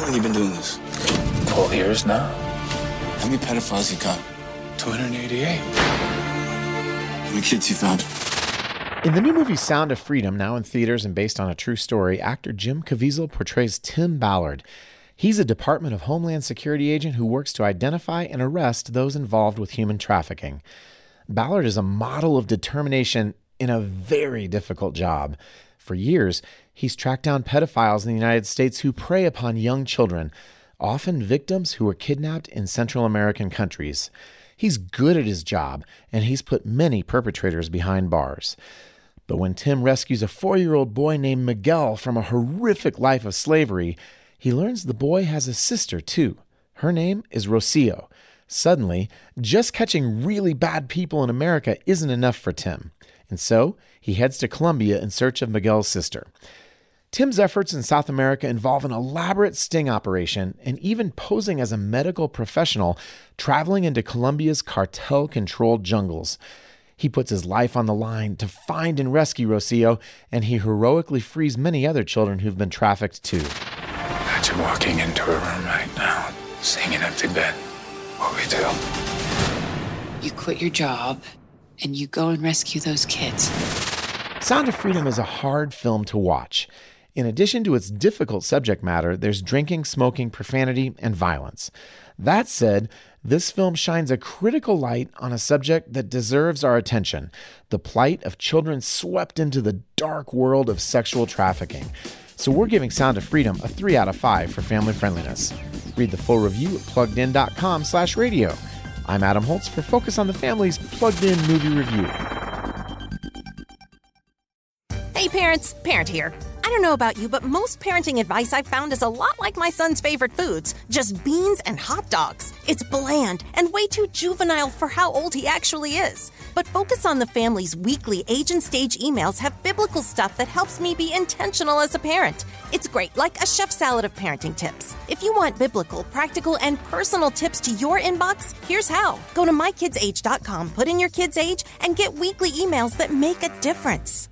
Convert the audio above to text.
long you been doing this? 12 years now. How many pedophiles you got? 288. How many kids you found? In the new movie Sound of Freedom, now in theaters and based on a true story, actor Jim Caviezel portrays Tim Ballard. He's a Department of Homeland Security agent who works to identify and arrest those involved with human trafficking. Ballard is a model of determination in a very difficult job. For years, he's tracked down pedophiles in the United States who prey upon young children, often victims who were kidnapped in Central American countries. He's good at his job, and he's put many perpetrators behind bars. But when Tim rescues a four year old boy named Miguel from a horrific life of slavery, he learns the boy has a sister too. Her name is Rocio. Suddenly, just catching really bad people in America isn't enough for Tim, and so he heads to Colombia in search of Miguel's sister. Tim's efforts in South America involve an elaborate sting operation and even posing as a medical professional traveling into Colombia's cartel controlled jungles. He puts his life on the line to find and rescue Rocio, and he heroically frees many other children who've been trafficked too. Imagine walking into a room right now, seeing an empty bed. What we do? You quit your job and you go and rescue those kids. Sound of Freedom is a hard film to watch. In addition to its difficult subject matter, there's drinking, smoking, profanity, and violence. That said, this film shines a critical light on a subject that deserves our attention the plight of children swept into the dark world of sexual trafficking. So we're giving Sound of Freedom a 3 out of 5 for family friendliness. Read the full review at pluggedin.com slash radio. I'm Adam Holz for Focus on the Family's Plugged In Movie Review. Hey parents, Parent here. I don't know about you, but most parenting advice I've found is a lot like my son's favorite foods just beans and hot dogs. It's bland and way too juvenile for how old he actually is. But Focus on the Family's weekly age and stage emails have biblical stuff that helps me be intentional as a parent. It's great, like a chef salad of parenting tips. If you want biblical, practical, and personal tips to your inbox, here's how. Go to mykidsage.com, put in your kid's age, and get weekly emails that make a difference.